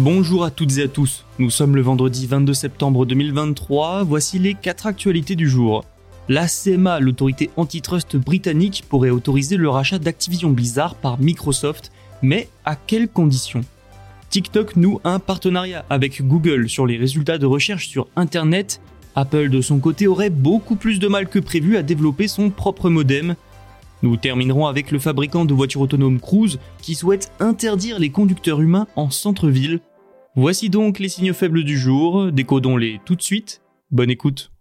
Bonjour à toutes et à tous, nous sommes le vendredi 22 septembre 2023, voici les 4 actualités du jour. La CMA, l'autorité antitrust britannique, pourrait autoriser le rachat d'Activision Blizzard par Microsoft, mais à quelles conditions? TikTok noue un partenariat avec Google sur les résultats de recherche sur Internet. Apple de son côté aurait beaucoup plus de mal que prévu à développer son propre modem. Nous terminerons avec le fabricant de voitures autonomes Cruise qui souhaite interdire les conducteurs humains en centre-ville. Voici donc les signes faibles du jour, décodons-les tout de suite. Bonne écoute.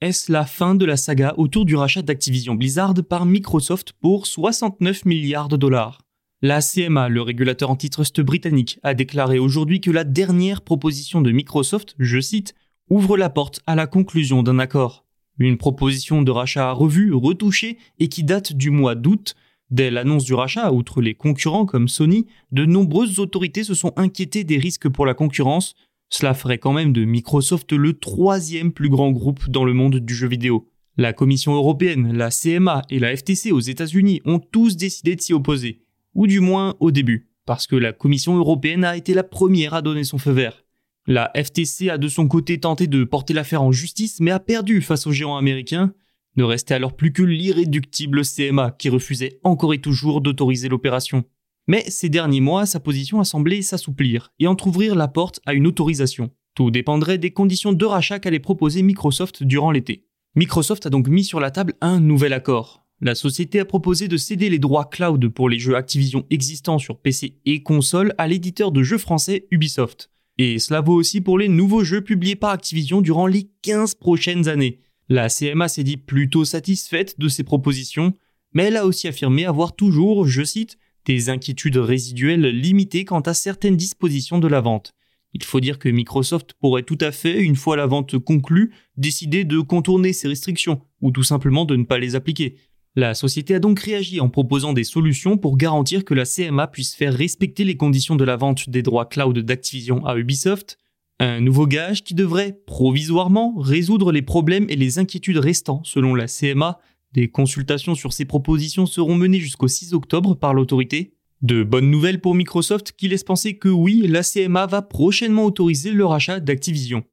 Est-ce la fin de la saga autour du rachat d'Activision Blizzard par Microsoft pour 69 milliards de dollars? La CMA, le régulateur antitrust britannique, a déclaré aujourd'hui que la dernière proposition de Microsoft, je cite, ouvre la porte à la conclusion d'un accord. Une proposition de rachat revue, retouchée et qui date du mois d'août. Dès l'annonce du rachat, outre les concurrents comme Sony, de nombreuses autorités se sont inquiétées des risques pour la concurrence. Cela ferait quand même de Microsoft le troisième plus grand groupe dans le monde du jeu vidéo. La Commission européenne, la CMA et la FTC aux États-Unis ont tous décidé de s'y opposer. Ou du moins au début, parce que la Commission européenne a été la première à donner son feu vert. La FTC a de son côté tenté de porter l'affaire en justice mais a perdu face aux géants américains. Ne restait alors plus que l'irréductible CMA qui refusait encore et toujours d'autoriser l'opération. Mais ces derniers mois, sa position a semblé s'assouplir et entr'ouvrir la porte à une autorisation. Tout dépendrait des conditions de rachat qu'allait proposer Microsoft durant l'été. Microsoft a donc mis sur la table un nouvel accord. La société a proposé de céder les droits cloud pour les jeux Activision existants sur PC et console à l'éditeur de jeux français Ubisoft. Et cela vaut aussi pour les nouveaux jeux publiés par Activision durant les 15 prochaines années. La CMA s'est dit plutôt satisfaite de ces propositions, mais elle a aussi affirmé avoir toujours, je cite, des inquiétudes résiduelles limitées quant à certaines dispositions de la vente. Il faut dire que Microsoft pourrait tout à fait, une fois la vente conclue, décider de contourner ces restrictions, ou tout simplement de ne pas les appliquer. La société a donc réagi en proposant des solutions pour garantir que la CMA puisse faire respecter les conditions de la vente des droits cloud d'Activision à Ubisoft, un nouveau gage qui devrait, provisoirement, résoudre les problèmes et les inquiétudes restants selon la CMA. Des consultations sur ces propositions seront menées jusqu'au 6 octobre par l'autorité. De bonnes nouvelles pour Microsoft qui laisse penser que oui, la CMA va prochainement autoriser le rachat d'Activision.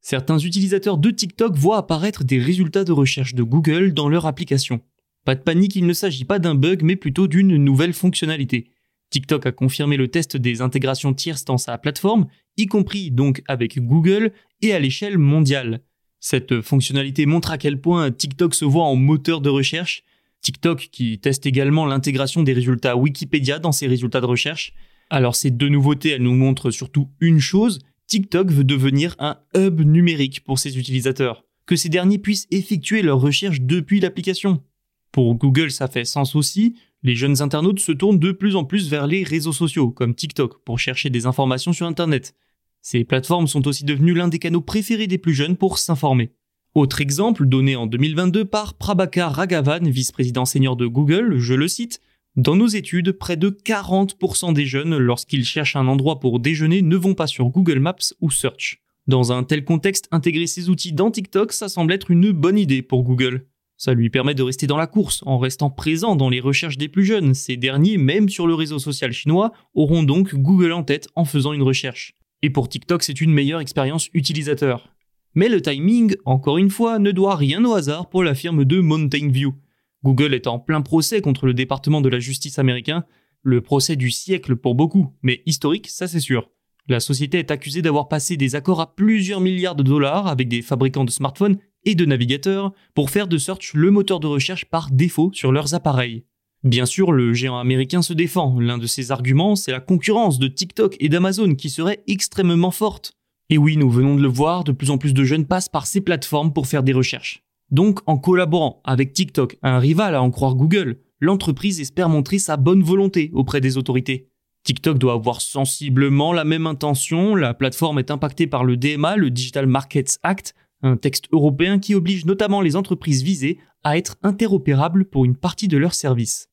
Certains utilisateurs de TikTok voient apparaître des résultats de recherche de Google dans leur application. Pas de panique, il ne s'agit pas d'un bug mais plutôt d'une nouvelle fonctionnalité. TikTok a confirmé le test des intégrations tierces dans sa plateforme, y compris donc avec Google et à l'échelle mondiale. Cette fonctionnalité montre à quel point TikTok se voit en moteur de recherche. TikTok qui teste également l'intégration des résultats Wikipédia dans ses résultats de recherche. Alors ces deux nouveautés, elles nous montrent surtout une chose, TikTok veut devenir un hub numérique pour ses utilisateurs, que ces derniers puissent effectuer leurs recherches depuis l'application. Pour Google, ça fait sens aussi, les jeunes internautes se tournent de plus en plus vers les réseaux sociaux, comme TikTok, pour chercher des informations sur Internet. Ces plateformes sont aussi devenues l'un des canaux préférés des plus jeunes pour s'informer. Autre exemple donné en 2022 par Prabhakar Raghavan, vice-président senior de Google, je le cite, Dans nos études, près de 40% des jeunes, lorsqu'ils cherchent un endroit pour déjeuner, ne vont pas sur Google Maps ou Search. Dans un tel contexte, intégrer ces outils dans TikTok, ça semble être une bonne idée pour Google. Ça lui permet de rester dans la course en restant présent dans les recherches des plus jeunes. Ces derniers, même sur le réseau social chinois, auront donc Google en tête en faisant une recherche. Et pour TikTok, c'est une meilleure expérience utilisateur. Mais le timing, encore une fois, ne doit rien au hasard pour la firme de Mountain View. Google est en plein procès contre le département de la justice américain, le procès du siècle pour beaucoup, mais historique, ça c'est sûr. La société est accusée d'avoir passé des accords à plusieurs milliards de dollars avec des fabricants de smartphones et de navigateurs pour faire de Search le moteur de recherche par défaut sur leurs appareils. Bien sûr, le géant américain se défend. L'un de ses arguments, c'est la concurrence de TikTok et d'Amazon qui serait extrêmement forte. Et oui, nous venons de le voir, de plus en plus de jeunes passent par ces plateformes pour faire des recherches. Donc, en collaborant avec TikTok, un rival à en croire Google, l'entreprise espère montrer sa bonne volonté auprès des autorités. TikTok doit avoir sensiblement la même intention, la plateforme est impactée par le DMA, le Digital Markets Act, un texte européen qui oblige notamment les entreprises visées à être interopérables pour une partie de leurs services.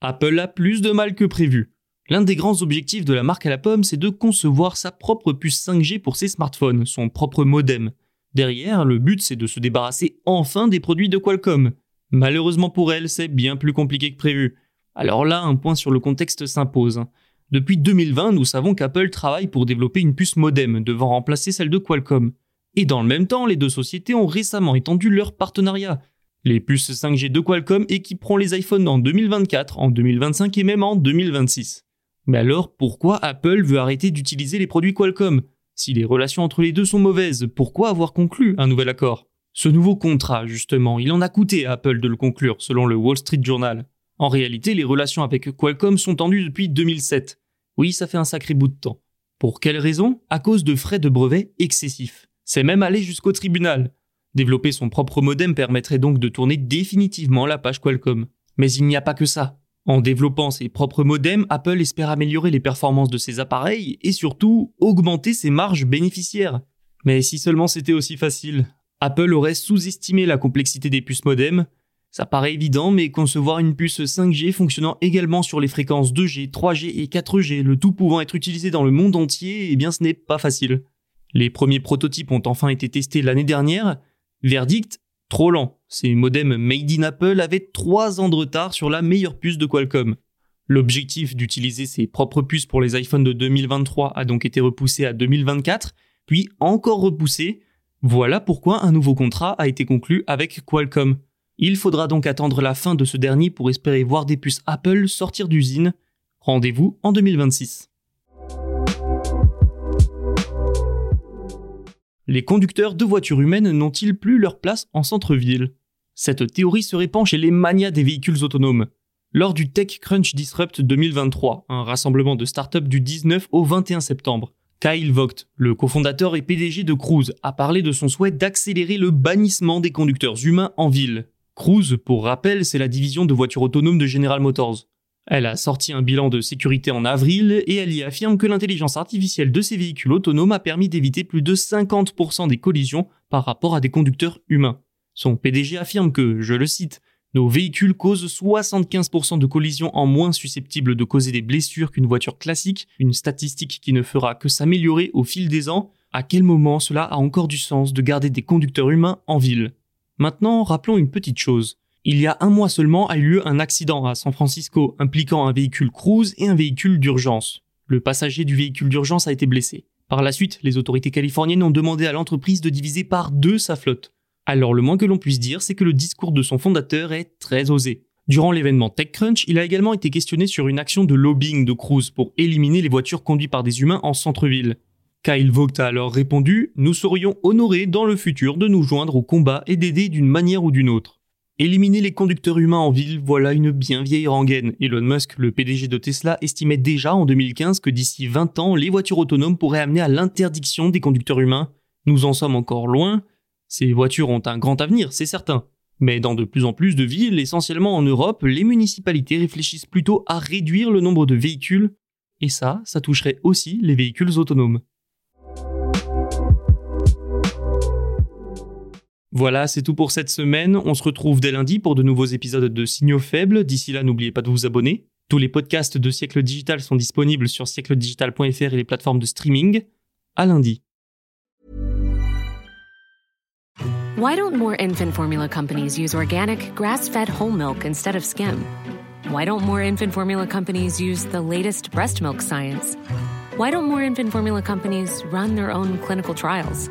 Apple a plus de mal que prévu. L'un des grands objectifs de la marque à la pomme, c'est de concevoir sa propre puce 5G pour ses smartphones, son propre modem. Derrière, le but c'est de se débarrasser enfin des produits de Qualcomm. Malheureusement pour elle, c'est bien plus compliqué que prévu. Alors là, un point sur le contexte s'impose. Depuis 2020, nous savons qu'Apple travaille pour développer une puce modem devant remplacer celle de Qualcomm. Et dans le même temps, les deux sociétés ont récemment étendu leur partenariat. Les puces 5G de Qualcomm équiperont les iPhones en 2024, en 2025 et même en 2026. Mais alors, pourquoi Apple veut arrêter d'utiliser les produits Qualcomm? Si les relations entre les deux sont mauvaises, pourquoi avoir conclu un nouvel accord? Ce nouveau contrat, justement, il en a coûté à Apple de le conclure, selon le Wall Street Journal. En réalité, les relations avec Qualcomm sont tendues depuis 2007. Oui, ça fait un sacré bout de temps. Pour quelle raison? À cause de frais de brevet excessifs. C'est même allé jusqu'au tribunal. Développer son propre modem permettrait donc de tourner définitivement la page Qualcomm. Mais il n'y a pas que ça. En développant ses propres modems, Apple espère améliorer les performances de ses appareils et surtout augmenter ses marges bénéficiaires. Mais si seulement c'était aussi facile, Apple aurait sous-estimé la complexité des puces modem, ça paraît évident, mais concevoir une puce 5G fonctionnant également sur les fréquences 2G, 3G et 4G, le tout pouvant être utilisé dans le monde entier, eh bien ce n'est pas facile. Les premiers prototypes ont enfin été testés l'année dernière. Verdict, trop lent. Ces modems made in Apple avaient 3 ans de retard sur la meilleure puce de Qualcomm. L'objectif d'utiliser ses propres puces pour les iPhones de 2023 a donc été repoussé à 2024, puis encore repoussé. Voilà pourquoi un nouveau contrat a été conclu avec Qualcomm. Il faudra donc attendre la fin de ce dernier pour espérer voir des puces Apple sortir d'usine. Rendez-vous en 2026. Les conducteurs de voitures humaines n'ont-ils plus leur place en centre-ville? Cette théorie se répand chez les manias des véhicules autonomes. Lors du TechCrunch Disrupt 2023, un rassemblement de startups du 19 au 21 septembre, Kyle Vogt, le cofondateur et PDG de Cruise, a parlé de son souhait d'accélérer le bannissement des conducteurs humains en ville. Cruise, pour rappel, c'est la division de voitures autonomes de General Motors. Elle a sorti un bilan de sécurité en avril et elle y affirme que l'intelligence artificielle de ces véhicules autonomes a permis d'éviter plus de 50% des collisions par rapport à des conducteurs humains. Son PDG affirme que, je le cite, nos véhicules causent 75% de collisions en moins susceptibles de causer des blessures qu'une voiture classique, une statistique qui ne fera que s'améliorer au fil des ans. À quel moment cela a encore du sens de garder des conducteurs humains en ville? Maintenant, rappelons une petite chose. Il y a un mois seulement a eu lieu un accident à San Francisco impliquant un véhicule cruise et un véhicule d'urgence. Le passager du véhicule d'urgence a été blessé. Par la suite, les autorités californiennes ont demandé à l'entreprise de diviser par deux sa flotte. Alors le moins que l'on puisse dire, c'est que le discours de son fondateur est très osé. Durant l'événement TechCrunch, il a également été questionné sur une action de lobbying de Cruise pour éliminer les voitures conduites par des humains en centre-ville. Kyle Vogt a alors répondu Nous serions honorés dans le futur de nous joindre au combat et d'aider d'une manière ou d'une autre. Éliminer les conducteurs humains en ville, voilà une bien vieille rengaine. Elon Musk, le PDG de Tesla, estimait déjà en 2015 que d'ici 20 ans, les voitures autonomes pourraient amener à l'interdiction des conducteurs humains. Nous en sommes encore loin. Ces voitures ont un grand avenir, c'est certain. Mais dans de plus en plus de villes, essentiellement en Europe, les municipalités réfléchissent plutôt à réduire le nombre de véhicules. Et ça, ça toucherait aussi les véhicules autonomes. Voilà, c'est tout pour cette semaine. On se retrouve dès lundi pour de nouveaux épisodes de Signaux Faibles. D'ici là, n'oubliez pas de vous abonner. Tous les podcasts de Siècle Digital sont disponibles sur siècledigital.fr et les plateformes de streaming. À lundi. Why don't more infant formula companies use organic, grass fed whole milk instead of skim? Why don't more infant formula companies use the latest breast milk science? Why don't more infant formula companies run their own clinical trials?